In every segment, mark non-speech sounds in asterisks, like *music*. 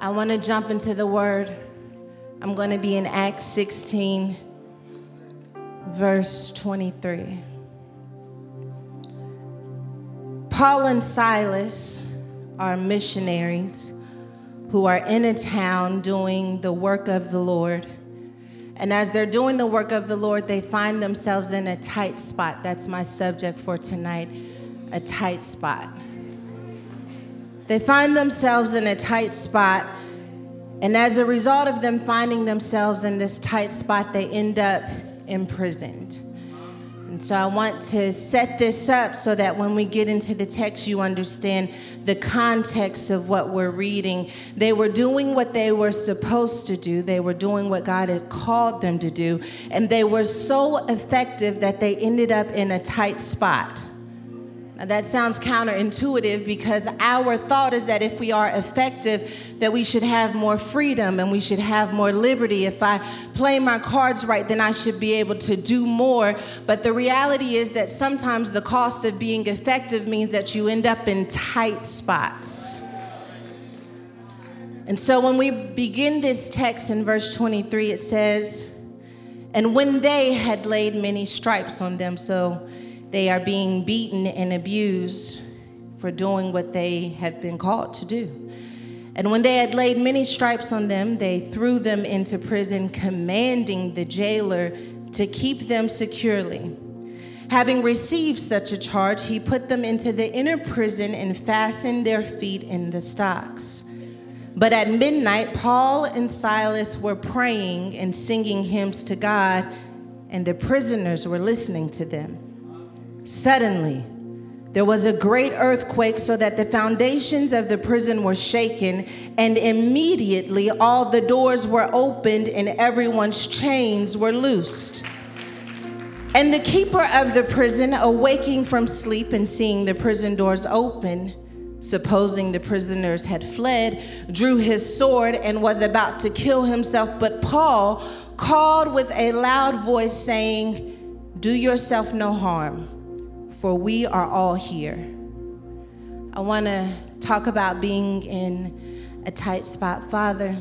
I want to jump into the word. I'm going to be in Acts 16, verse 23. Paul and Silas are missionaries who are in a town doing the work of the Lord. And as they're doing the work of the Lord, they find themselves in a tight spot. That's my subject for tonight a tight spot. They find themselves in a tight spot, and as a result of them finding themselves in this tight spot, they end up imprisoned. And so I want to set this up so that when we get into the text, you understand the context of what we're reading. They were doing what they were supposed to do, they were doing what God had called them to do, and they were so effective that they ended up in a tight spot. Now that sounds counterintuitive because our thought is that if we are effective, that we should have more freedom and we should have more liberty. If I play my cards right, then I should be able to do more. But the reality is that sometimes the cost of being effective means that you end up in tight spots. And so when we begin this text in verse 23, it says, And when they had laid many stripes on them, so they are being beaten and abused for doing what they have been called to do. And when they had laid many stripes on them, they threw them into prison, commanding the jailer to keep them securely. Having received such a charge, he put them into the inner prison and fastened their feet in the stocks. But at midnight, Paul and Silas were praying and singing hymns to God, and the prisoners were listening to them. Suddenly, there was a great earthquake, so that the foundations of the prison were shaken, and immediately all the doors were opened and everyone's chains were loosed. And the keeper of the prison, awaking from sleep and seeing the prison doors open, supposing the prisoners had fled, drew his sword and was about to kill himself. But Paul called with a loud voice, saying, Do yourself no harm for we are all here. I want to talk about being in a tight spot. Father,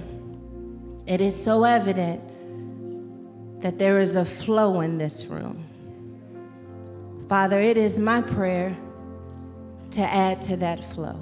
it is so evident that there is a flow in this room. Father, it is my prayer to add to that flow.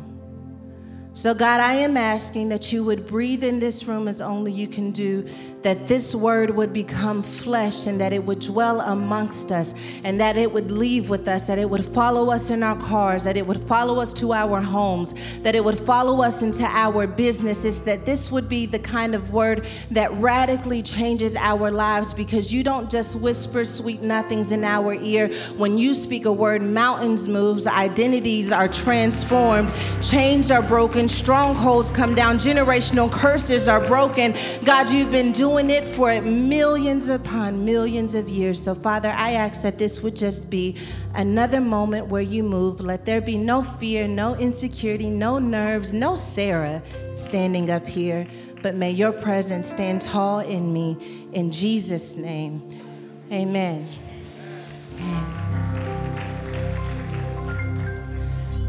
So, God, I am asking that you would breathe in this room as only you can do, that this word would become flesh and that it would dwell amongst us and that it would leave with us, that it would follow us in our cars, that it would follow us to our homes, that it would follow us into our businesses, that this would be the kind of word that radically changes our lives because you don't just whisper sweet nothings in our ear. When you speak a word, mountains moves, identities are transformed, chains are broken strongholds come down, generational curses are broken. God, you've been doing it for millions upon millions of years. So, Father, I ask that this would just be another moment where you move. Let there be no fear, no insecurity, no nerves, no Sarah standing up here, but may your presence stand tall in me. In Jesus' name, amen. amen.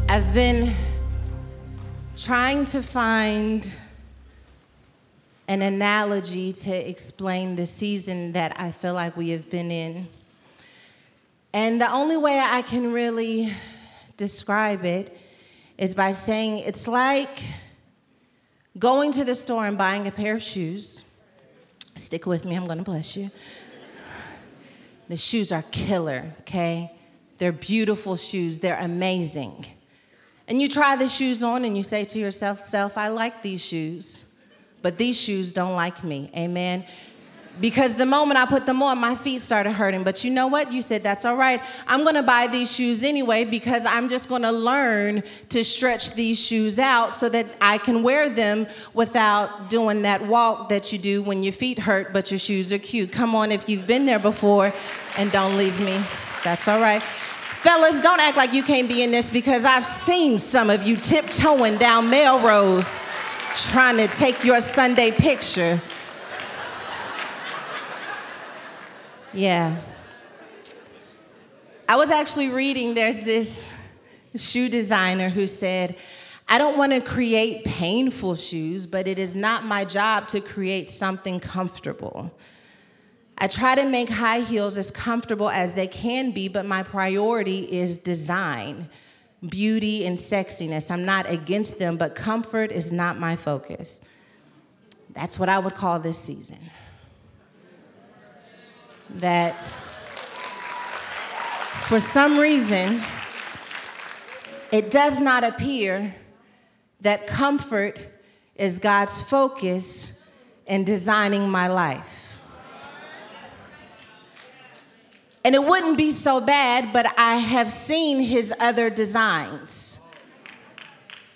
I've been trying to find an analogy to explain the season that I feel like we have been in. And the only way I can really describe it is by saying it's like going to the store and buying a pair of shoes. Stick with me, I'm gonna bless you. The shoes are killer, okay? They're beautiful shoes, they're amazing. And you try the shoes on and you say to yourself, Self, I like these shoes, but these shoes don't like me. Amen. Because the moment I put them on, my feet started hurting. But you know what? You said, That's all right. I'm going to buy these shoes anyway because I'm just going to learn to stretch these shoes out so that I can wear them without doing that walk that you do when your feet hurt, but your shoes are cute. Come on, if you've been there before, and don't leave me. That's all right. Fellas, don't act like you can't be in this because I've seen some of you tiptoeing down Melrose trying to take your Sunday picture. Yeah. I was actually reading, there's this shoe designer who said, I don't want to create painful shoes, but it is not my job to create something comfortable. I try to make high heels as comfortable as they can be, but my priority is design, beauty, and sexiness. I'm not against them, but comfort is not my focus. That's what I would call this season. That for some reason, it does not appear that comfort is God's focus in designing my life. And it wouldn't be so bad, but I have seen his other designs.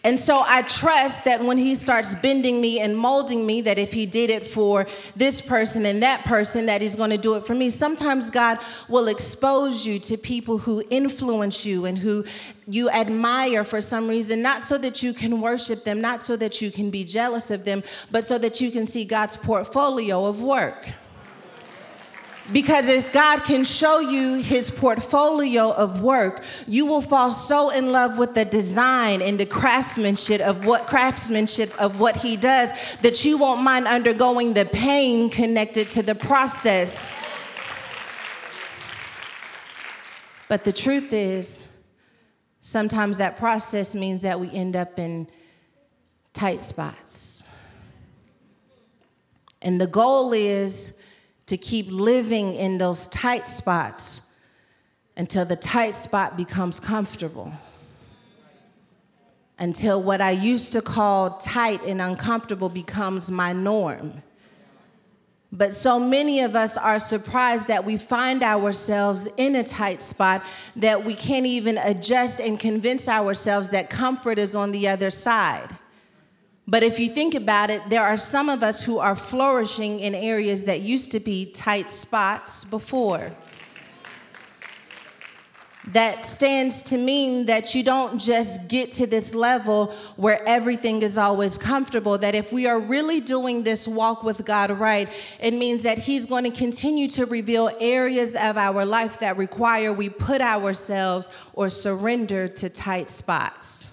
And so I trust that when he starts bending me and molding me, that if he did it for this person and that person, that he's going to do it for me. Sometimes God will expose you to people who influence you and who you admire for some reason, not so that you can worship them, not so that you can be jealous of them, but so that you can see God's portfolio of work. Because if God can show you his portfolio of work, you will fall so in love with the design and the craftsmanship of what craftsmanship of what he does that you won't mind undergoing the pain connected to the process. But the truth is, sometimes that process means that we end up in tight spots. And the goal is to keep living in those tight spots until the tight spot becomes comfortable. Until what I used to call tight and uncomfortable becomes my norm. But so many of us are surprised that we find ourselves in a tight spot that we can't even adjust and convince ourselves that comfort is on the other side. But if you think about it, there are some of us who are flourishing in areas that used to be tight spots before. That stands to mean that you don't just get to this level where everything is always comfortable. That if we are really doing this walk with God right, it means that He's going to continue to reveal areas of our life that require we put ourselves or surrender to tight spots.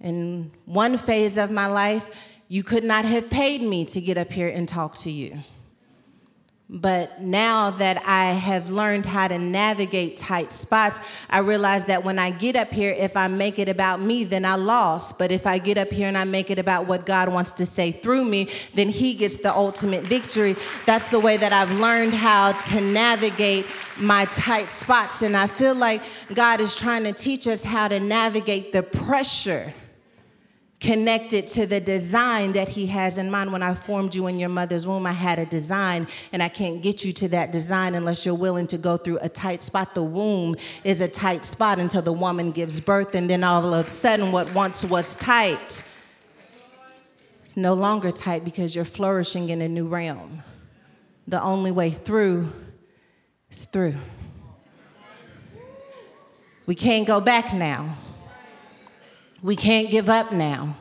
In one phase of my life, you could not have paid me to get up here and talk to you. But now that I have learned how to navigate tight spots, I realize that when I get up here, if I make it about me, then I lost. But if I get up here and I make it about what God wants to say through me, then He gets the ultimate victory. That's the way that I've learned how to navigate my tight spots. And I feel like God is trying to teach us how to navigate the pressure connected to the design that he has in mind. When I formed you in your mother's womb, I had a design, and I can't get you to that design unless you're willing to go through a tight spot. The womb is a tight spot until the woman gives birth, and then all of a sudden, what once was tight. It's no longer tight because you're flourishing in a new realm. The only way through is through. We can't go back now. We can't give up now.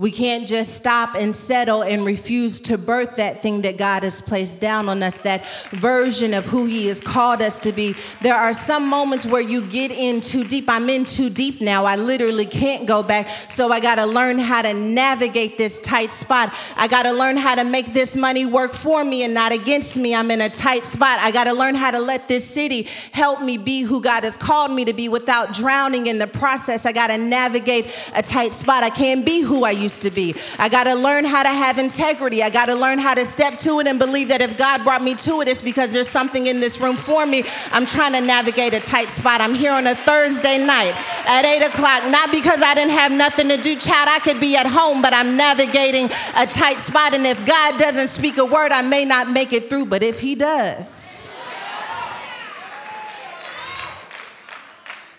We can't just stop and settle and refuse to birth that thing that God has placed down on us, that version of who He has called us to be. There are some moments where you get in too deep. I'm in too deep now. I literally can't go back. So I got to learn how to navigate this tight spot. I got to learn how to make this money work for me and not against me. I'm in a tight spot. I got to learn how to let this city help me be who God has called me to be without drowning in the process. I got to navigate a tight spot. I can't be who I used to be. I got to learn how to have integrity. I got to learn how to step to it and believe that if God brought me to it, it's because there's something in this room for me. I'm trying to navigate a tight spot. I'm here on a Thursday night at 8 o'clock, not because I didn't have nothing to do, child. I could be at home, but I'm navigating a tight spot. And if God doesn't speak a word, I may not make it through. But if He does,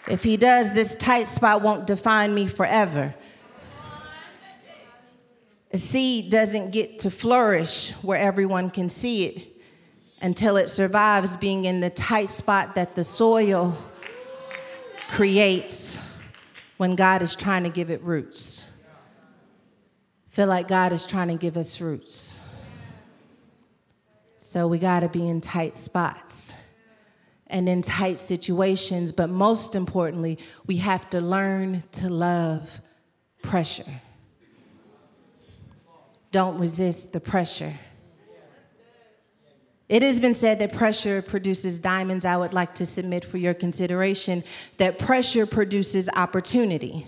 if He does, this tight spot won't define me forever. A seed doesn't get to flourish where everyone can see it until it survives being in the tight spot that the soil creates when God is trying to give it roots. Feel like God is trying to give us roots. So we got to be in tight spots. and in tight situations, but most importantly, we have to learn to love pressure. Don't resist the pressure. It has been said that pressure produces diamonds. I would like to submit for your consideration that pressure produces opportunity.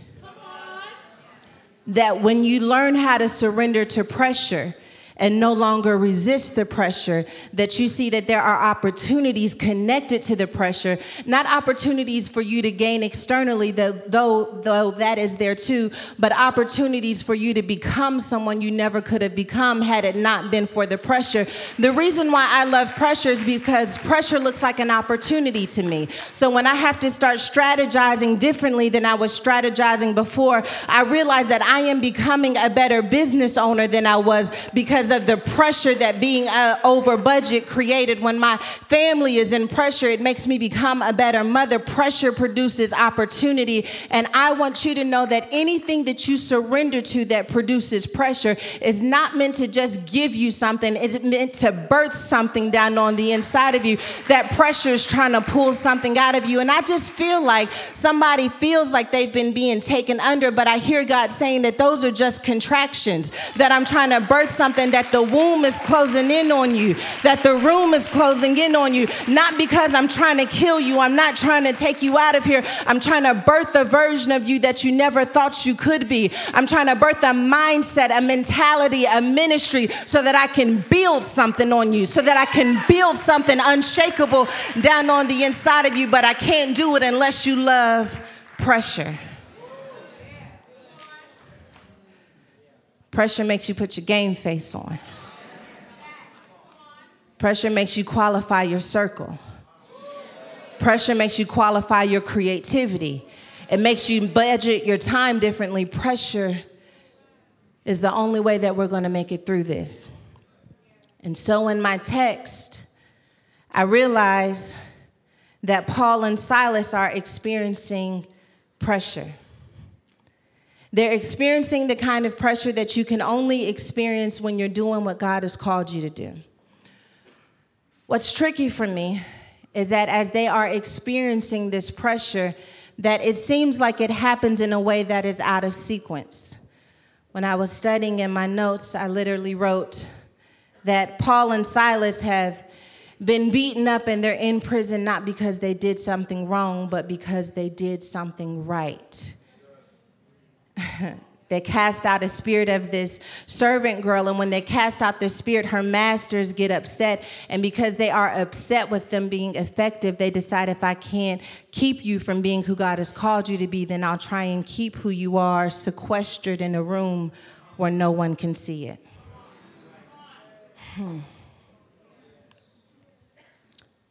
That when you learn how to surrender to pressure, and no longer resist the pressure, that you see that there are opportunities connected to the pressure, not opportunities for you to gain externally, though, though that is there too, but opportunities for you to become someone you never could have become had it not been for the pressure. The reason why I love pressure is because pressure looks like an opportunity to me. So when I have to start strategizing differently than I was strategizing before, I realize that I am becoming a better business owner than I was because because of the pressure that being uh, over budget created. When my family is in pressure, it makes me become a better mother. Pressure produces opportunity. And I want you to know that anything that you surrender to that produces pressure is not meant to just give you something, it's meant to birth something down on the inside of you. That pressure is trying to pull something out of you. And I just feel like somebody feels like they've been being taken under, but I hear God saying that those are just contractions, that I'm trying to birth something that the womb is closing in on you, that the room is closing in on you, not because I'm trying to kill you, I'm not trying to take you out of here. I'm trying to birth a version of you that you never thought you could be. I'm trying to birth a mindset, a mentality, a ministry so that I can build something on you, so that I can build something unshakable down on the inside of you, but I can't do it unless you love pressure. Pressure makes you put your game face on. Pressure makes you qualify your circle. Pressure makes you qualify your creativity. It makes you budget your time differently. Pressure is the only way that we're going to make it through this. And so in my text, I realize that Paul and Silas are experiencing pressure. They're experiencing the kind of pressure that you can only experience when you're doing what God has called you to do. What's tricky for me is that as they are experiencing this pressure, that it seems like it happens in a way that is out of sequence. When I was studying in my notes, I literally wrote that Paul and Silas have been beaten up and they're in prison not because they did something wrong, but because they did something right. *laughs* they cast out a spirit of this servant girl and when they cast out the spirit her masters get upset. And because they are upset with them being effective they decide if i can't keep you from being who god has called you to be then i'll try and keep who you are sequestered in a room where no one can see it. Hmm.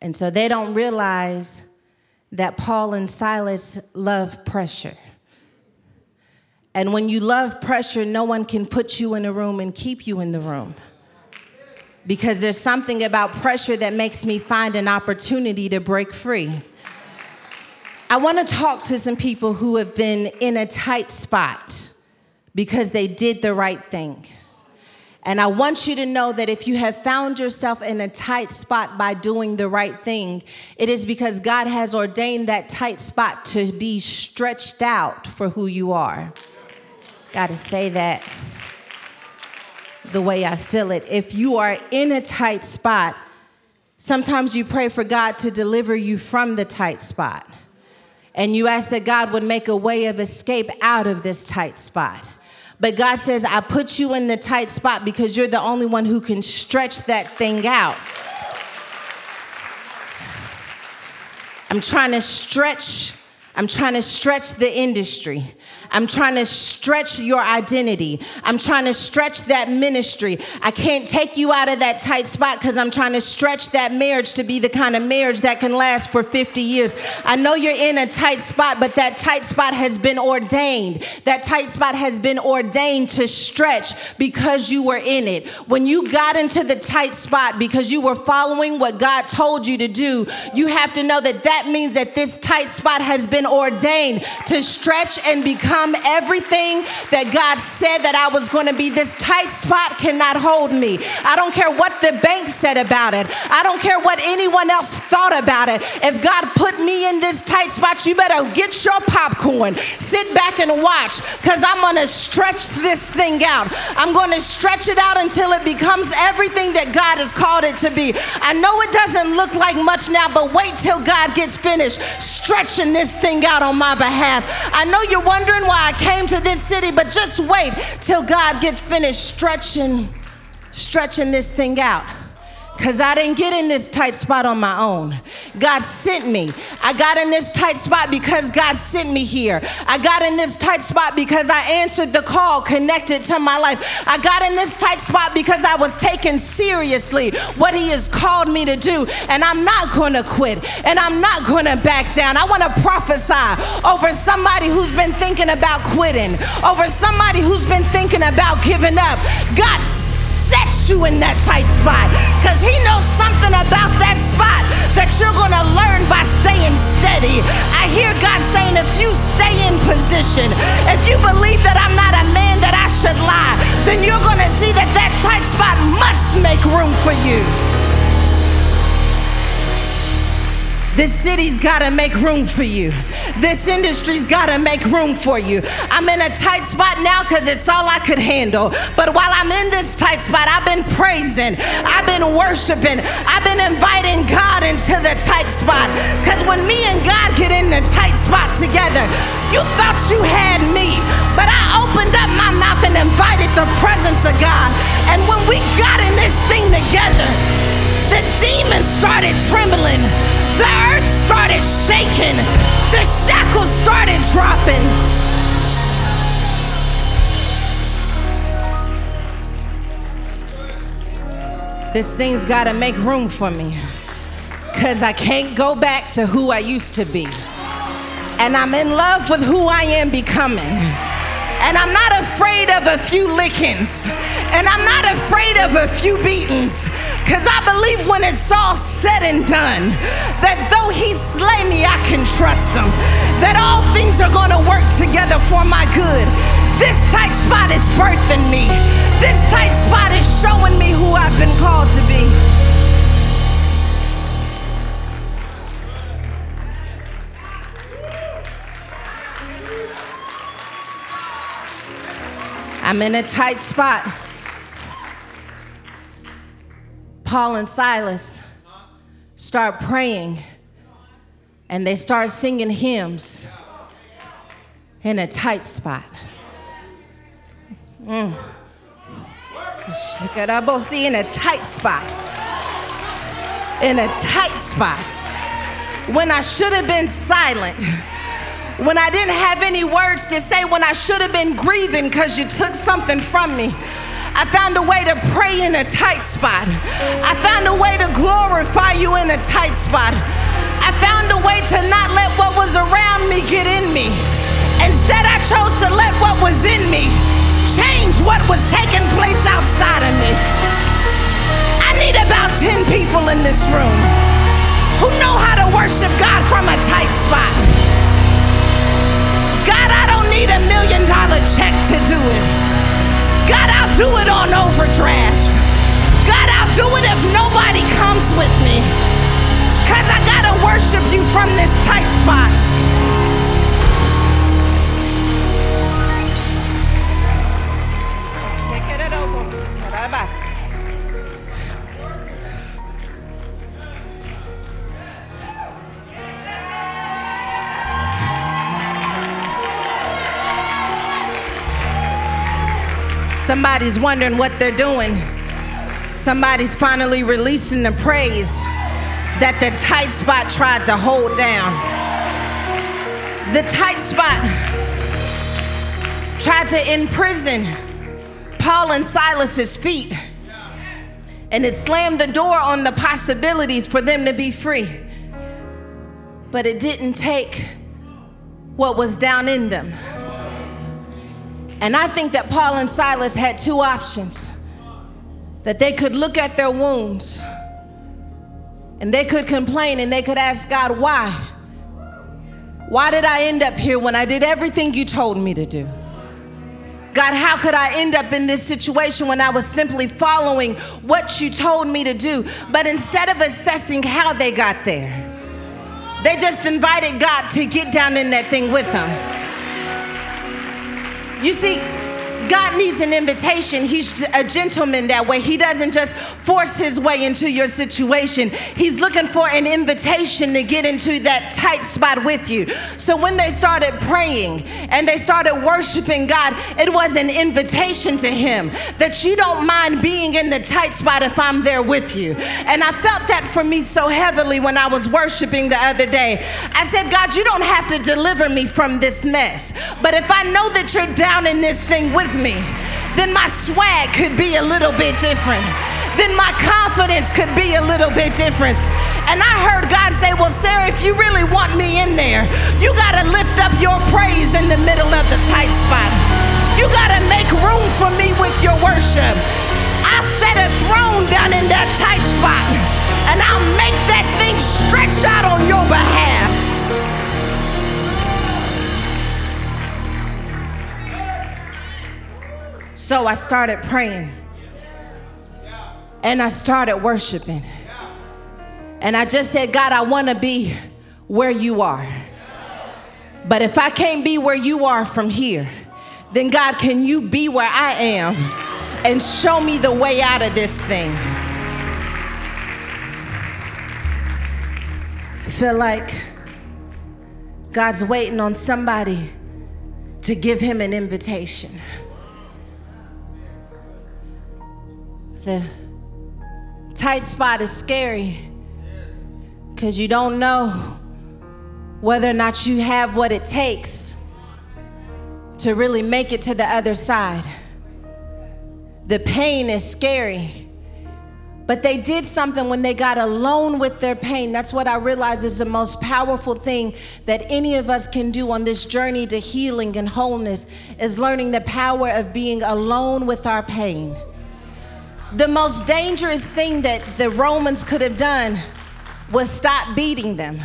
and so they don't realize that paul and silas love pressure and when you love pressure, no one can put you in a room and keep you in the room. Because there's something about pressure that makes me find an opportunity to break free. I want to talk to some people who have been in a tight spot because they did the right thing. And I want you to know that if you have found yourself in a tight spot by doing the right thing, it is because God has ordained that tight spot to be stretched out for who you are. Got to say that the way I feel it. If you are in a tight spot, sometimes you pray for God to deliver you from the tight spot. And you ask that God would make a way of escape out of this tight spot. But God says, I put you in the tight spot because you're the only one who can stretch that thing out. I'm trying to stretch, I'm trying to stretch the industry. I'm trying to stretch your identity. I'm trying to stretch that ministry. I can't take you out of that tight spot because I'm trying to stretch that marriage to be the kind of marriage that can last for 50 years. I know you're in a tight spot, but that tight spot has been ordained. That tight spot has been ordained to stretch because you were in it. When you got into the tight spot because you were following what God told you to do, you have to know that that means that this tight spot has been been ordained to stretch and become everything that God said that I was going to be. This tight spot cannot hold me. I don't care what the bank said about it. I don't care what anyone else thought about it. If God put me in this tight spot, you better get your popcorn, sit back and watch, because I'm going to stretch this thing out. I'm going to stretch it out until it becomes everything that God has called it to be. I know it doesn't look like much now, but wait till God gets finished stretching this thing out on my behalf. I know you're wondering why I came to this city, but just wait till God gets finished stretching, stretching this thing out because I didn't get in this tight spot on my own. God sent me. I got in this tight spot because God sent me here. I got in this tight spot because I answered the call connected to my life. I got in this tight spot because I was taking seriously what He has called me to do. And I'm not going to quit and I'm not going to back down. I want to prophesy over somebody who's been thinking about quitting, over somebody who's been thinking about giving up. God sets you in that tight spot because He knows something about that spot that you're going to learn by staying steady. I hear God saying, if you stay in position, if you believe that I'm not a man that I should lie, then you're going to see that that tight spot must make room for you. This city's gotta make room for you. This industry's gotta make room for you. I'm in a tight spot now because it's all I could handle. But while I'm in this tight spot, I've been praising, I've been worshiping, I've been inviting God into the tight spot. Because when me and God get in the tight spot together, you thought you had me, but I opened up my mouth and invited the presence of God. And when we got in this thing together, the demons started trembling. The earth started shaking. The shackles started dropping. This thing's got to make room for me because I can't go back to who I used to be. And I'm in love with who I am becoming. And I'm not afraid of a few lickings. And I'm not afraid of a few beatings. Because I believe when it's all said and done, that though he slay me, I can trust him. That all things are going to work together for my good. This tight spot is birthing me. This tight spot is showing me who I've been called to be. I'm in a tight spot. Paul and Silas start praying and they start singing hymns in a tight spot. Mm. See, in a tight spot. In a tight spot. When I should have been silent when I didn't have any words to say, when I should have been grieving because you took something from me. I found a way to pray in a tight spot. I found a way to glorify you in a tight spot. I found a way to not let what was around me get in me. Instead, I chose to let what was in me change what was taking place outside of me. I need about 10 people in this room who know how to worship God from a tight spot. God, I don't need a million dollar check to do it. God, I'll do it on overdraft. God, I'll do it if nobody comes with me. Because I got to worship you from this tight spot. Somebody's wondering what they're doing. Somebody's finally releasing the praise that the tight spot tried to hold down. The tight spot tried to imprison Paul and Silas's feet. And it slammed the door on the possibilities for them to be free. But it didn't take what was down in them. And I think that Paul and Silas had two options that they could look at their wounds and they could complain and they could ask God, why? Why did I end up here when I did everything you told me to do? God, how could I end up in this situation when I was simply following what you told me to do? But instead of assessing how they got there, they just invited God to get down in that thing with them. You see, God needs an invitation. He's a gentleman that way. He doesn't just force his way into your situation. He's looking for an invitation to get into that tight spot with you. So when they started praying and they started worshiping God, it was an invitation to him that you don't mind being in the tight spot if I'm there with you. And I felt that for me so heavily when I was worshiping the other day. I said, God, you don't have to deliver me from this mess. But if I know that you're down in this thing with me, then my swag could be a little bit different. Then my confidence could be a little bit different. And I heard God say, Well, Sarah, if you really want me in there, you got to lift up your praise in the middle of the tight spot. You got to make room for me with your worship. I set a throne down in that tight spot, and I'll make that thing stretch out on your behalf. So I started praying. And I started worshiping. And I just said, God, I want to be where you are. But if I can't be where you are from here, then God, can you be where I am and show me the way out of this thing? I feel like God's waiting on somebody to give him an invitation. The tight spot is scary because you don't know whether or not you have what it takes to really make it to the other side. The pain is scary. But they did something when they got alone with their pain. That's what I realize is the most powerful thing that any of us can do on this journey to healing and wholeness is learning the power of being alone with our pain. The most dangerous thing that the Romans could have done was stop beating them.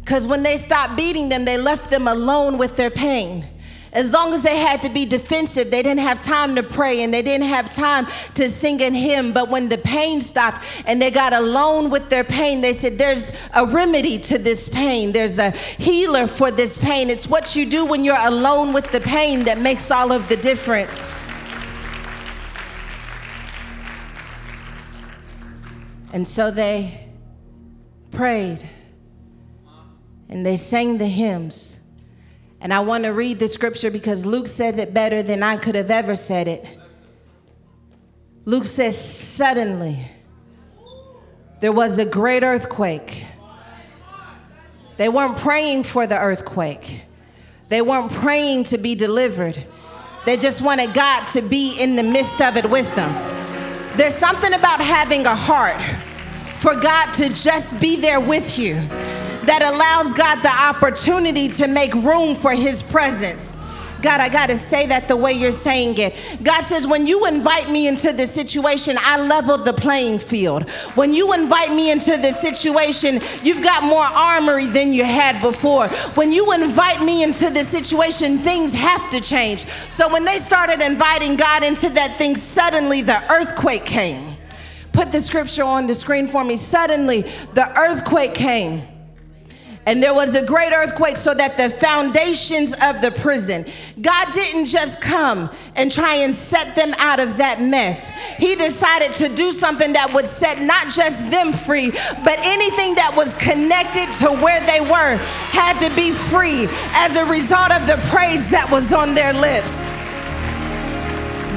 Because when they stopped beating them, they left them alone with their pain. As long as they had to be defensive, they didn't have time to pray and they didn't have time to sing a hymn. But when the pain stopped and they got alone with their pain, they said, There's a remedy to this pain. There's a healer for this pain. It's what you do when you're alone with the pain that makes all of the difference. And so they prayed and they sang the hymns. And I want to read the scripture because Luke says it better than I could have ever said it. Luke says, Suddenly there was a great earthquake. They weren't praying for the earthquake, they weren't praying to be delivered. They just wanted God to be in the midst of it with them. There's something about having a heart for God to just be there with you that allows God the opportunity to make room for His presence. God, I got to say that the way you're saying it. God says, when you invite me into this situation, I level the playing field. When you invite me into this situation, you've got more armory than you had before. When you invite me into this situation, things have to change. So when they started inviting God into that thing, suddenly the earthquake came. Put the scripture on the screen for me. Suddenly the earthquake came. And there was a great earthquake so that the foundations of the prison, God didn't just come and try and set them out of that mess. He decided to do something that would set not just them free, but anything that was connected to where they were had to be free as a result of the praise that was on their lips.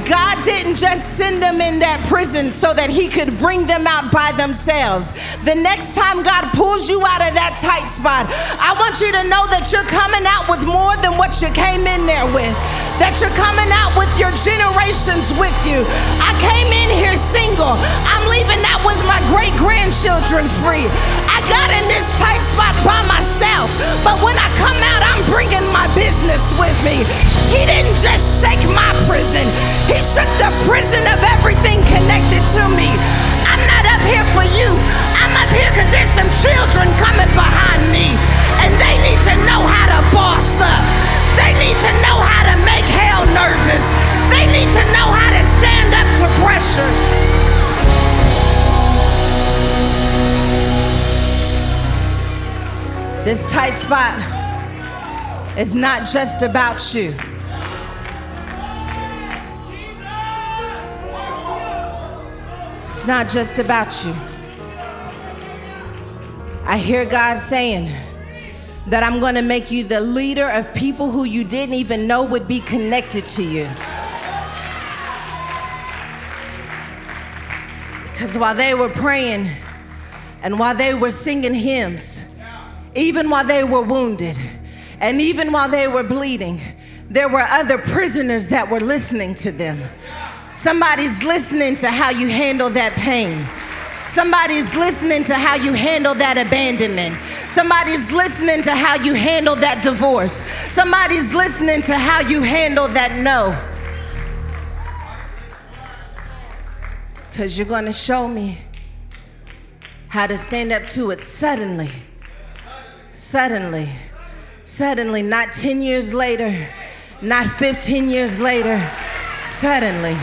God didn't just send them in that prison so that He could bring them out by themselves. The next time God pulls you out of that tight spot, I want you to know that you're coming out with more than what you came in there with. That you're coming out with your generations with you. I came in here single. I'm leaving out with my great grandchildren free. I got in this tight spot by myself, but when I come out, I'm bringing my business with me. He didn't just shake my prison. He he shook the prison of everything connected to me. I'm not up here for you. I'm up here because there's some children coming behind me, and they need to know how to boss up. They need to know how to make hell nervous. They need to know how to stand up to pressure. This tight spot is not just about you. It's not just about you. I hear God saying that I'm going to make you the leader of people who you didn't even know would be connected to you. Because while they were praying and while they were singing hymns, even while they were wounded, and even while they were bleeding, there were other prisoners that were listening to them. Somebody's listening to how you handle that pain. Somebody's listening to how you handle that abandonment. Somebody's listening to how you handle that divorce. Somebody's listening to how you handle that no. Because you're going to show me how to stand up to it suddenly. Suddenly. Suddenly, not 10 years later, not 15 years later, suddenly,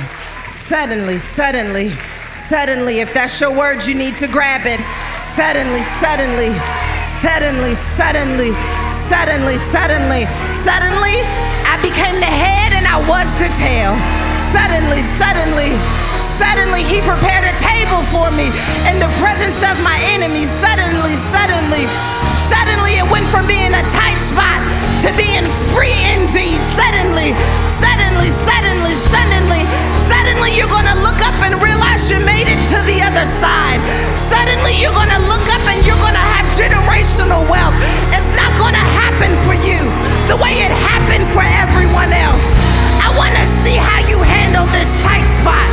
suddenly, suddenly, suddenly, if that's your word, you need to grab it. Suddenly, suddenly, suddenly, suddenly, suddenly, suddenly, suddenly, I became the head and I was the tail. Suddenly, suddenly, suddenly, he prepared a table for me in the presence of my enemies. Suddenly, suddenly, Suddenly it went from being a tight spot to being free indeed. Suddenly, suddenly, suddenly, suddenly, suddenly you're gonna look up and realize you made it to the other side. Suddenly you're gonna look up and you're gonna have generational wealth. It's not gonna happen for you the way it happened for everyone else. I wanna see how you handle this tight spot.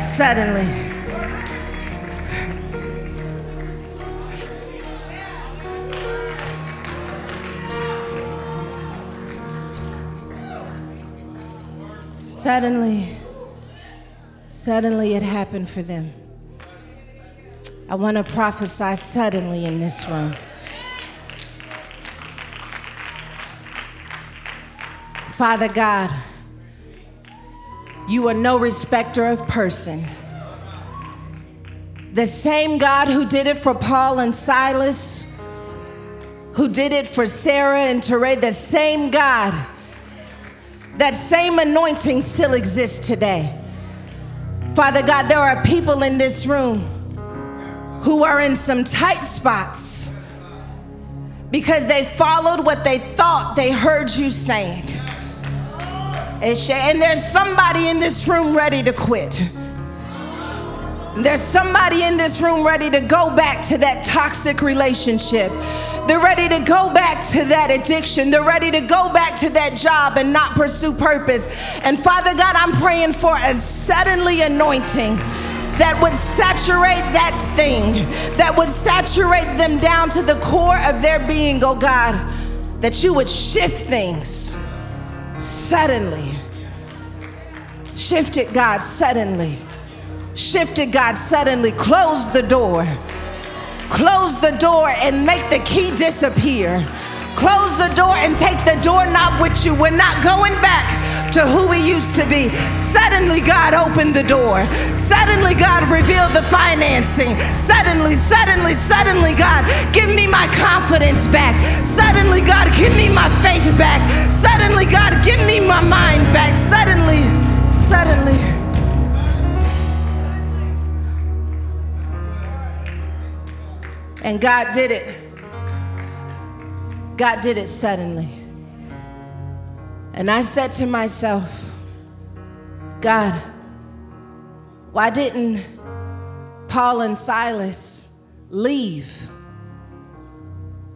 Suddenly. Suddenly, suddenly it happened for them. I want to prophesy suddenly in this room. Father God, you are no respecter of person. The same God who did it for Paul and Silas, who did it for Sarah and Touré, the same God, that same anointing still exists today. Father God, there are people in this room who are in some tight spots because they followed what they thought they heard you saying. And there's somebody in this room ready to quit. There's somebody in this room ready to go back to that toxic relationship. They're ready to go back to that addiction. They're ready to go back to that job and not pursue purpose. And Father God, I'm praying for a suddenly anointing that would saturate that thing, that would saturate them down to the core of their being, oh God, that you would shift things suddenly. Shift it, God, suddenly. Shift it, God, suddenly. closed the door. Close the door and make the key disappear. Close the door and take the doorknob with you. We're not going back to who we used to be. Suddenly, God opened the door. Suddenly, God revealed the financing. Suddenly, suddenly, suddenly, God, give me my confidence back. Suddenly, God, give me my faith back. Suddenly, God, give me my mind back. Suddenly, suddenly. And God did it. God did it suddenly. And I said to myself, God, why didn't Paul and Silas leave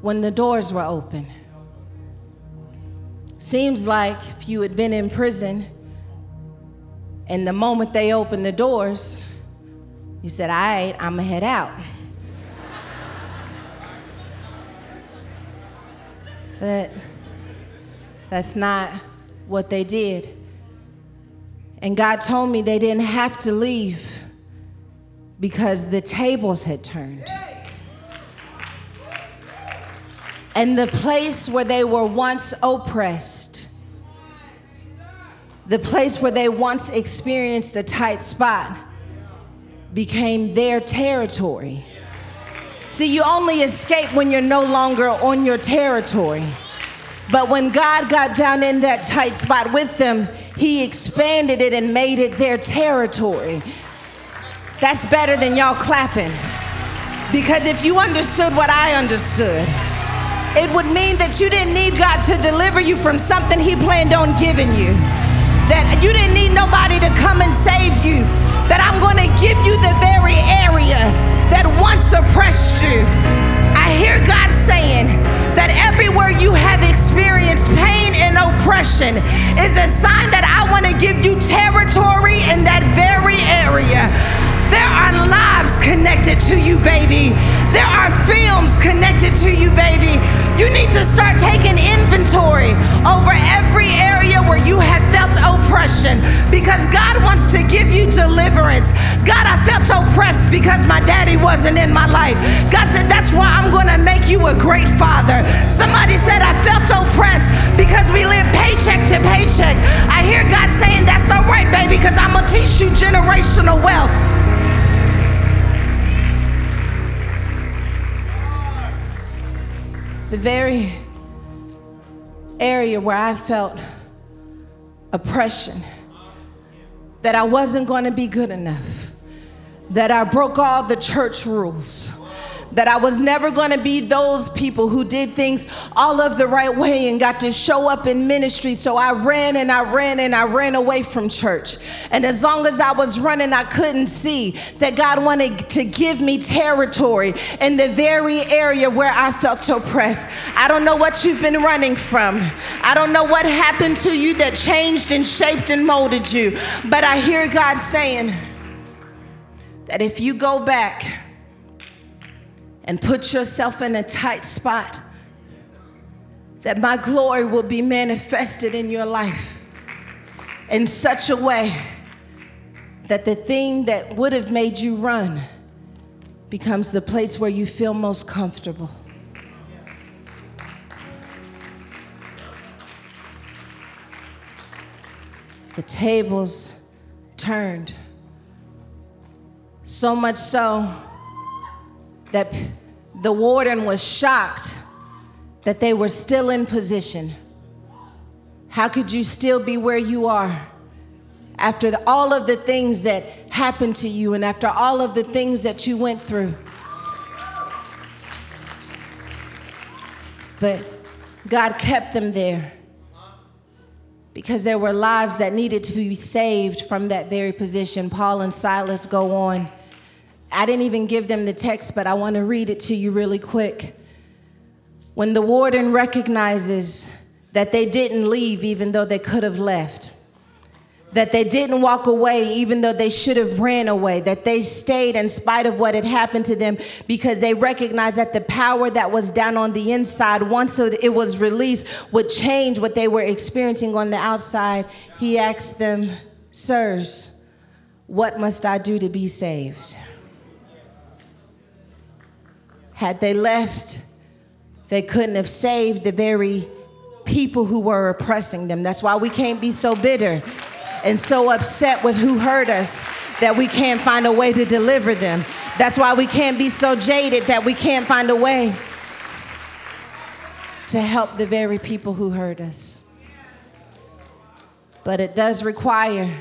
when the doors were open? Seems like if you had been in prison and the moment they opened the doors, you said, All right, I'm gonna head out. But that's not what they did. And God told me they didn't have to leave because the tables had turned. And the place where they were once oppressed, the place where they once experienced a tight spot, became their territory. See, you only escape when you're no longer on your territory. But when God got down in that tight spot with them, He expanded it and made it their territory. That's better than y'all clapping. Because if you understood what I understood, it would mean that you didn't need God to deliver you from something He planned on giving you. That you didn't need nobody to come and save you. That I'm going to give you the very area that once oppressed you. I hear God saying that everywhere you have experienced pain and oppression is a sign that I want to give you territory in that very area. There are lives connected to you, baby. There are films connected to you, baby. You need to start taking inventory over every area where you have felt oppression because God wants to give you deliverance. God, I felt oppressed because my daddy wasn't in my life. God said, That's why I'm going to make you a great father. Somebody said, I felt oppressed because we live paycheck to paycheck. I hear God saying, That's all right, baby, because I'm going to teach you generational wealth. The very area where I felt oppression, that I wasn't going to be good enough, that I broke all the church rules that I was never going to be those people who did things all of the right way and got to show up in ministry. So I ran and I ran and I ran away from church. And as long as I was running, I couldn't see that God wanted to give me territory in the very area where I felt oppressed. I don't know what you've been running from. I don't know what happened to you that changed and shaped and molded you. But I hear God saying that if you go back, and put yourself in a tight spot, that my glory will be manifested in your life in such a way that the thing that would have made you run becomes the place where you feel most comfortable. The tables turned. So much so that the warden was shocked that they were still in position. How could you still be where you are after the, all of the things that happened to you and after all of the things that you went through? But God kept them there because there were lives that needed to be saved from that very position. Paul and Silas go on I didn't even give them the text, but I want to read it to you really quick. When the warden recognizes that they didn't leave even though they could have left, that they didn't walk away even though they should have ran away, that they stayed in spite of what had happened to them because they recognized that the power that was down on the inside, once it was released, would change what they were experiencing on the outside. He asked them, Sirs, what must I do to be saved? Had they left, they couldn't have saved the very people who were oppressing them. That's why we can't be so bitter and so upset with who hurt us that we can't find a way to deliver them. That's why we can't be so jaded that we can't find a way to help the very people who hurt us. But it does require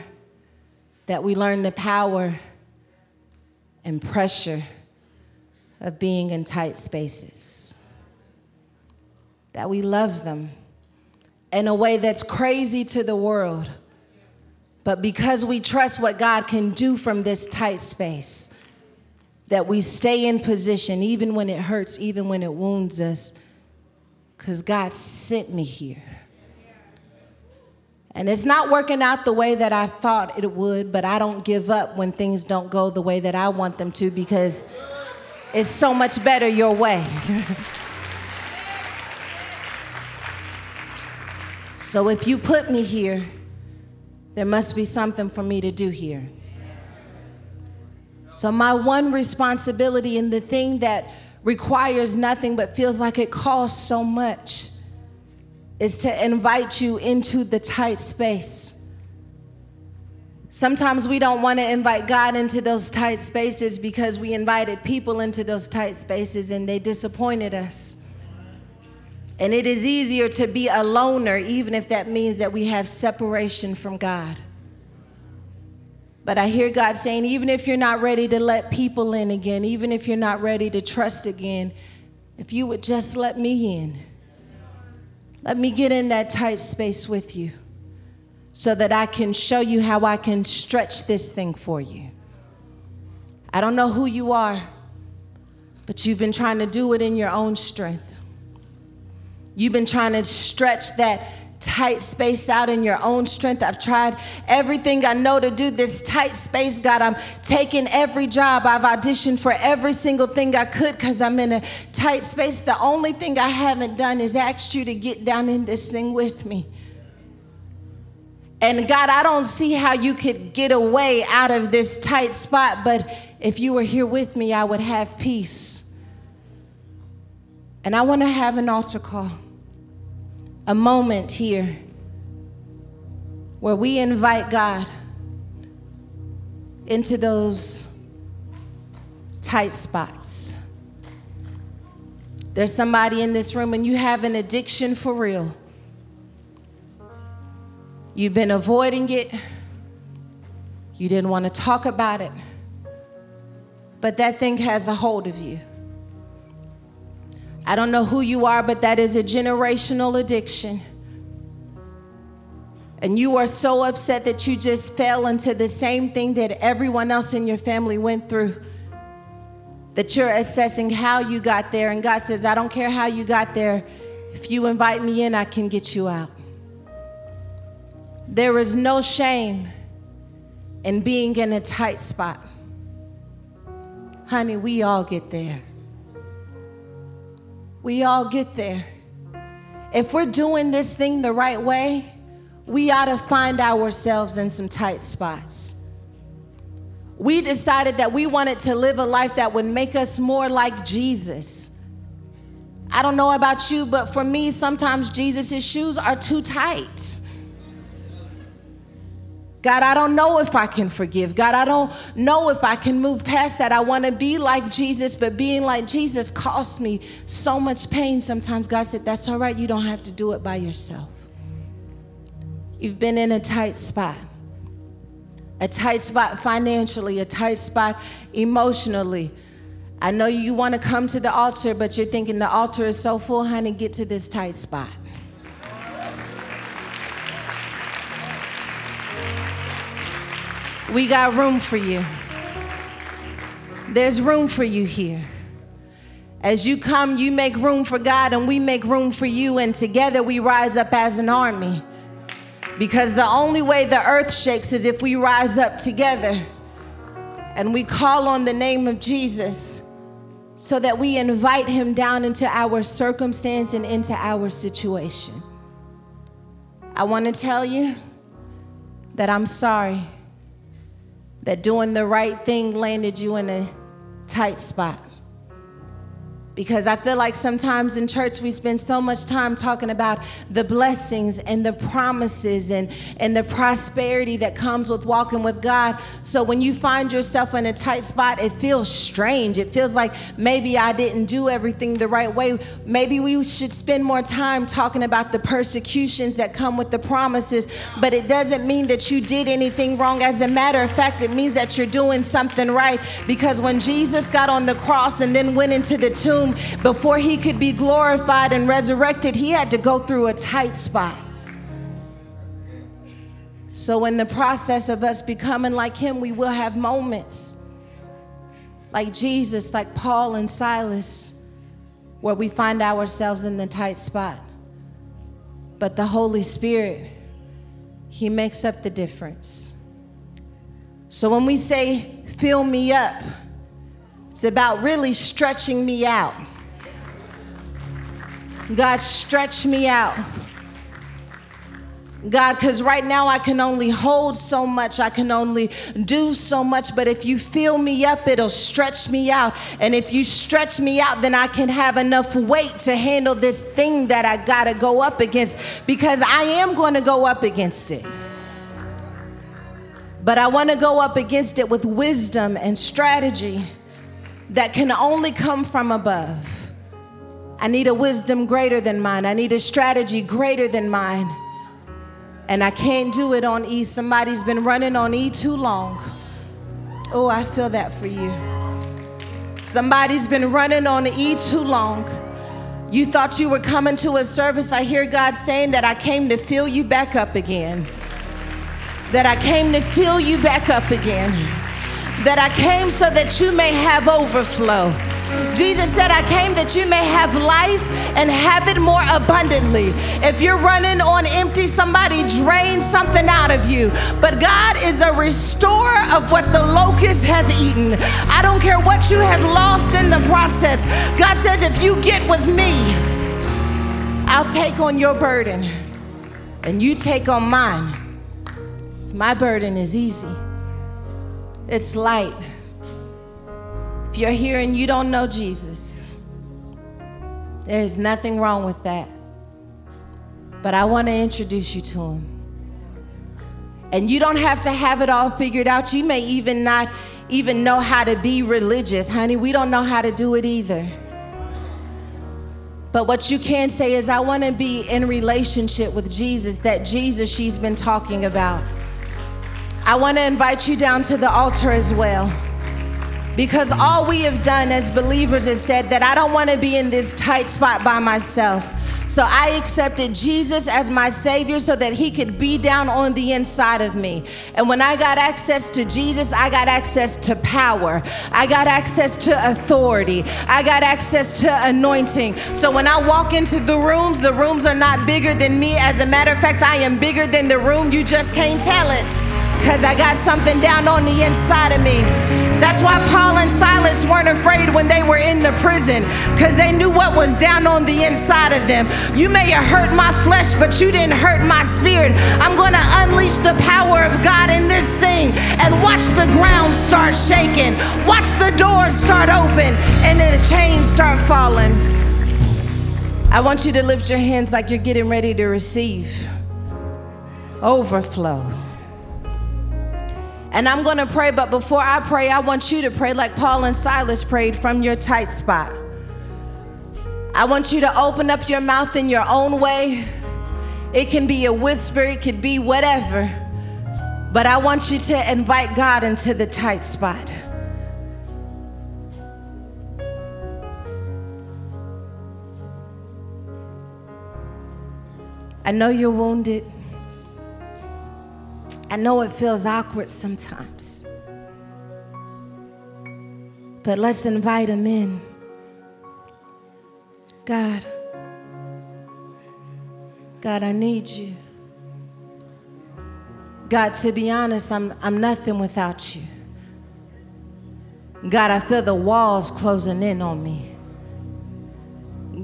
that we learn the power and pressure of being in tight spaces. That we love them in a way that's crazy to the world. But because we trust what God can do from this tight space, that we stay in position even when it hurts, even when it wounds us, because God sent me here. And it's not working out the way that I thought it would, but I don't give up when things don't go the way that I want them to because is so much better your way. *laughs* so if you put me here, there must be something for me to do here. So, my one responsibility and the thing that requires nothing but feels like it costs so much is to invite you into the tight space Sometimes we don't want to invite God into those tight spaces because we invited people into those tight spaces and they disappointed us. And it is easier to be a loner, even if that means that we have separation from God. But I hear God saying, even if you're not ready to let people in again, even if you're not ready to trust again, if you would just let me in, let me get in that tight space with you so that I can show you how I can stretch this thing for you. I don't know who you are, but you've been trying to do it in your own strength. You've been trying to stretch that tight space out in your own strength. I've tried everything I know to do this tight space, God. I'm taking every job. I've auditioned for every single thing I could because I'm in a tight space. The only thing I haven't done is asked you to get down in this thing with me. And God, I don't see how you could get away out of this tight spot, but if you were here with me, I would have peace. And I want to have an altar call, a moment here where we invite God into those tight spots. There's somebody in this room and you have an addiction for real. You've been avoiding it. You didn't want to talk about it. But that thing has a hold of you. I don't know who you are, but that is a generational addiction. And you are so upset that you just fell into the same thing that everyone else in your family went through. That you're assessing how you got there. And God says, I don't care how you got there. If you invite me in, I can get you out. There is no shame in being in a tight spot. Honey, we all get there. We all get there. If we're doing this thing the right way, we ought to find ourselves in some tight spots. We decided that we wanted to live a life that would make us more like Jesus. I don't know about you, but for me, sometimes Jesus' shoes are too tight. God, I don't know if I can forgive. God, I don't know if I can move past that. I want to be like Jesus, but being like Jesus costs me so much pain. Sometimes God said, That's all right. You don't have to do it by yourself. You've been in a tight spot, a tight spot financially, a tight spot emotionally. I know you want to come to the altar, but you're thinking the altar is so full, honey, get to this tight spot. We got room for you. There's room for you here. As you come, you make room for God, and we make room for you, and together we rise up as an army. Because the only way the earth shakes is if we rise up together and we call on the name of Jesus so that we invite him down into our circumstance and into our situation. I want to tell you that I'm sorry that doing the right thing landed you in a tight spot. Because I feel like sometimes in church we spend so much time talking about the blessings and the promises and, and the prosperity that comes with walking with God. So when you find yourself in a tight spot, it feels strange. It feels like maybe I didn't do everything the right way. Maybe we should spend more time talking about the persecutions that come with the promises, but it doesn't mean that you did anything wrong. As a matter of fact, it means that you're doing something right. Because when Jesus got on the cross and then went into the tomb, tomb, before he could be glorified and resurrected, he had to go through a tight spot. So, in the process of us becoming like him, we will have moments like Jesus, like Paul and Silas, where we find ourselves in the tight spot. But the Holy Spirit, He makes up the difference. So when we say, fill me up, it's about really stretching me out. God, stretch me out. God, because right now I can only hold so much, I can only do so much, but if you fill me up, it'll stretch me out. And if you stretch me out, then I can have enough weight to handle this thing that I gotta go up against because I am gonna go up against it. But I want to go up against it with wisdom and strategy that can only come from above. I need a wisdom greater than mine. I need a strategy greater than mine. And I can't do it on E. Somebody's been running on E too long. Oh, I feel that for you. Somebody's been running on E too long. You thought you were coming to a service. I hear God saying that I came to fill you back up again. That I came to fill you back up again. That I came so that you may have overflow. Jesus said, I came that you may have life and have it more abundantly. If you're running on empty, somebody drain something out of you. But God is a restorer of what the locusts have eaten. I don't care what you have lost in the process. God says, if you get with me, I'll take on your burden and you take on mine. So my burden is easy, it's light. If you're here and you don't know Jesus, there's nothing wrong with that. But I want to introduce you to him. And you don't have to have it all figured out. You may even not even know how to be religious, honey. We don't know how to do it either. But what you can say is, I want to be in relationship with Jesus, that Jesus she's been talking about. I want to invite you down to the altar as well. Because all we have done as believers is said that I don't want to be in this tight spot by myself. So I accepted Jesus as my Savior so that He could be down on the inside of me. And when I got access to Jesus, I got access to power, I got access to authority, I got access to anointing. So when I walk into the rooms, the rooms are not bigger than me. As a matter of fact, I am bigger than the room. You just can't tell it because I got something down on the inside of me. That's why Paul and Silas weren't afraid when they were in the prison because they knew what was down on the inside of them. You may have hurt my flesh, but you didn't hurt my spirit. I'm going to unleash the power of God in this thing and watch the ground start shaking, watch the doors start open, and the chains start falling. I want you to lift your hands like you're getting ready to receive overflow. And I'm going to pray, but before I pray, I want you to pray like Paul and Silas prayed from your tight spot. I want you to open up your mouth in your own way. It can be a whisper, it could be whatever. But I want you to invite God into the tight spot. I know you're wounded. I know it feels awkward sometimes. But let's invite him in. God, God, I need you. God, to be honest, I'm, I'm nothing without you. God, I feel the walls closing in on me.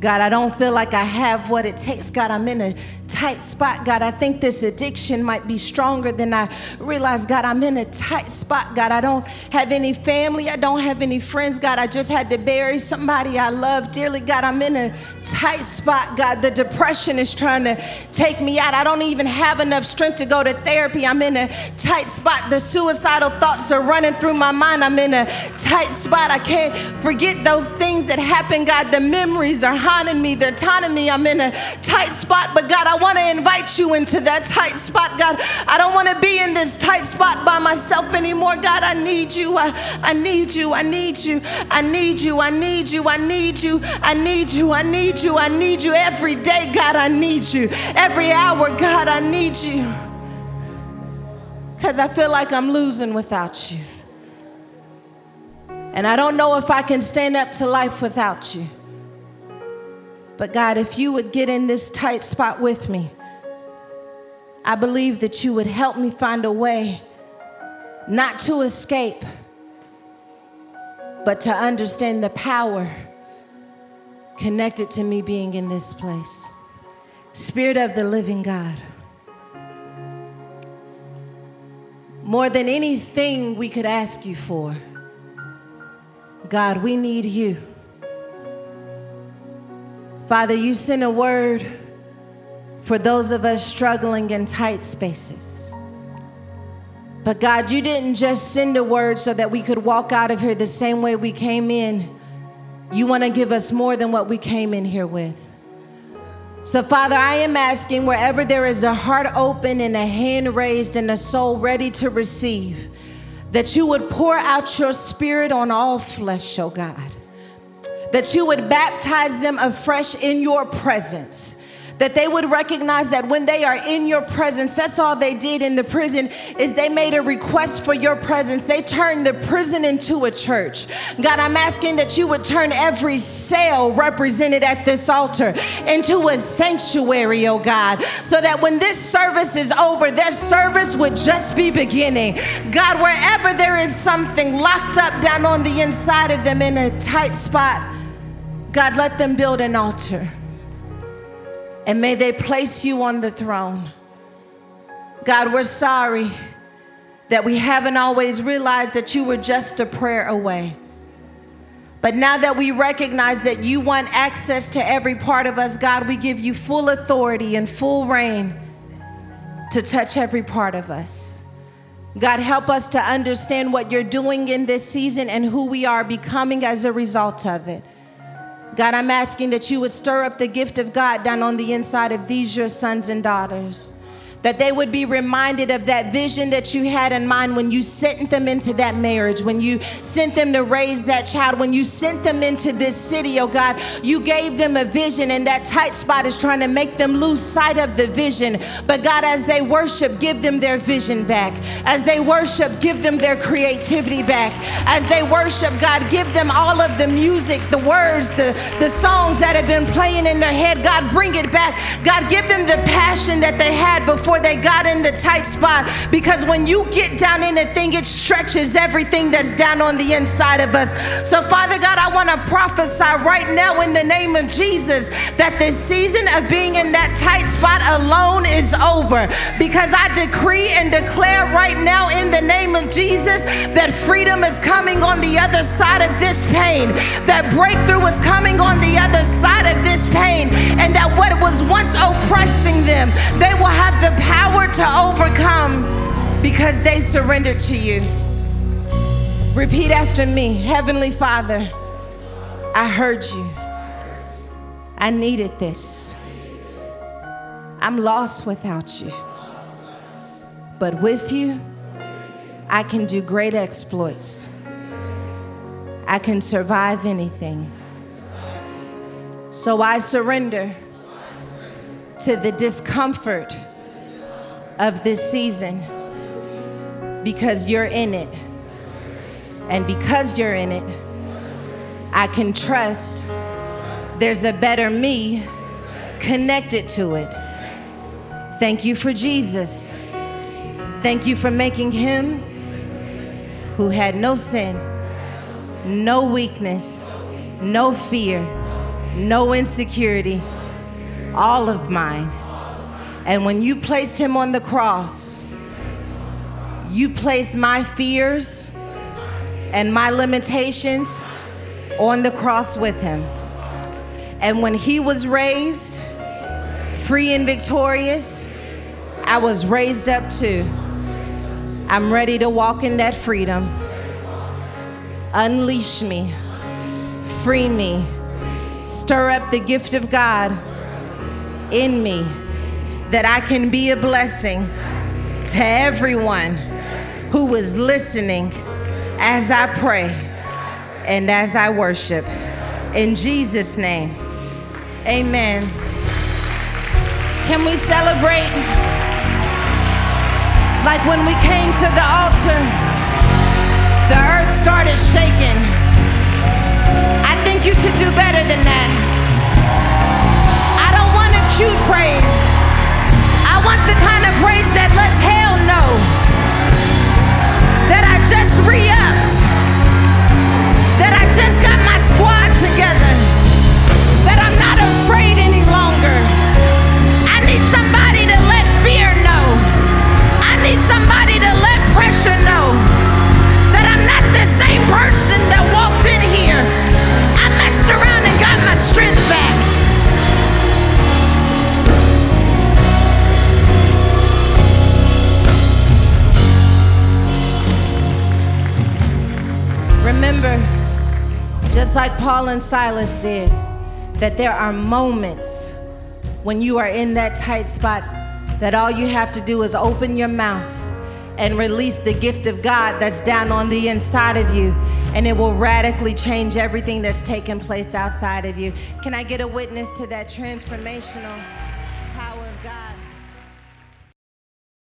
God, I don't feel like I have what it takes. God, I'm in a tight spot. God, I think this addiction might be stronger than I realize. God, I'm in a tight spot. God, I don't have any family. I don't have any friends. God, I just had to bury somebody I love dearly. God, I'm in a tight spot. God, the depression is trying to take me out. I don't even have enough strength to go to therapy. I'm in a tight spot. The suicidal thoughts are running through my mind. I'm in a tight spot. I can't forget those things that happened. God, the memories are haunting me. They're taunting me. I'm in a tight spot. But God, I want to invite you into that tight spot. God, I don't want to be in this tight spot by myself anymore. God, I need you. I, I need you. I need you. I need you. I need you. I need you. I need you. I need you. I need you every day. God, I need you. Every hour, God, I need you. Because I feel like I'm losing without you. And I don't know if I can stand up to life without you. But God, if you would get in this tight spot with me, I believe that you would help me find a way not to escape, but to understand the power connected to me being in this place. Spirit of the living God. More than anything we could ask you for, God, we need you. Father, you sent a word for those of us struggling in tight spaces. But God, you didn't just send a word so that we could walk out of here the same way we came in. You want to give us more than what we came in here with. So, Father, I am asking wherever there is a heart open and a hand raised and a soul ready to receive, that you would pour out your spirit on all flesh, oh God. That you would baptize them afresh in your presence that they would recognize that when they are in your presence, that's all they did in the prison is they made a request for your presence. They turned the prison into a church. God, I'm asking that you would turn every cell represented at this altar into a sanctuary, oh God, so that when this service is over, their service would just be beginning. God, wherever there is something locked up down on the inside of them in a tight spot, God, let them build an altar. And may they place you on the throne. God, we're sorry that we haven't always realized that you were just a prayer away. But now that we recognize that you want access to every part of us, God, we give you full authority and full reign to touch every part of us. God, help us to understand what you're doing in this season and who we are becoming as a result of it. God, I'm asking that you would stir up the gift of God down on the inside of these, your sons and daughters that they would be reminded of that vision that you had in mind when you sent them into that marriage, when you sent them to raise that child, when you sent them into this city, oh God, you gave them a vision, and that tight spot is trying to make them lose sight of the vision. But God, as they worship, give them their vision back. As they worship, give them their creativity back. As they worship, God, give them all of the music, the words, the, the songs that have been playing in their head. God, bring it back. God, give them the passion that they had before before they got in the tight spot. Because when you get down in a thing, it stretches everything that's down on the inside of us. So, Father God, I want to prophesy right now in the name of Jesus that this season of being in that tight spot alone is over. Because I decree and declare right now in the name of Jesus that freedom is coming on the other side of this pain, that breakthrough is coming on the other side of this pain, and that what was once oppressing them, they will have the power to overcome because they surrendered to you. Repeat after me Heavenly Father, I heard you. I needed this. I'm lost without you. But with you, I can do great exploits. I can survive anything. So I surrender to the discomfort of this season because you're in it. And because you're in it, I can trust there's a better me connected to it. Thank you for Jesus. Thank you for making him who had no sin, no weakness, no fear, no insecurity, all of mine and when you placed him on the cross, you placed my fears and my limitations on the cross with him. And when he was raised, free and victorious, I was raised up too. I'm ready to walk in that freedom. Unleash me, free me, stir up the gift of God in me that I can be a blessing to everyone who is listening as I pray and as I worship. In Jesus' name, amen. Can we celebrate like when we came to the altar, the earth started shaking? I think you could do better than that. I don't want a cute praise want the kind of praise that lets hell know that I just re upped, that I just got my squad together, that I'm not afraid any longer. I need somebody to let fear know, I need somebody to let pressure know that I'm not the same person that walked in here. I messed around and got my strength back. Remember, just like Paul and Silas did, that there are moments when you are in that tight spot that all you have to do is open your mouth and release the gift of God that's down on the inside of you, and it will radically change everything that's taking place outside of you. Can I get a witness to that transformational?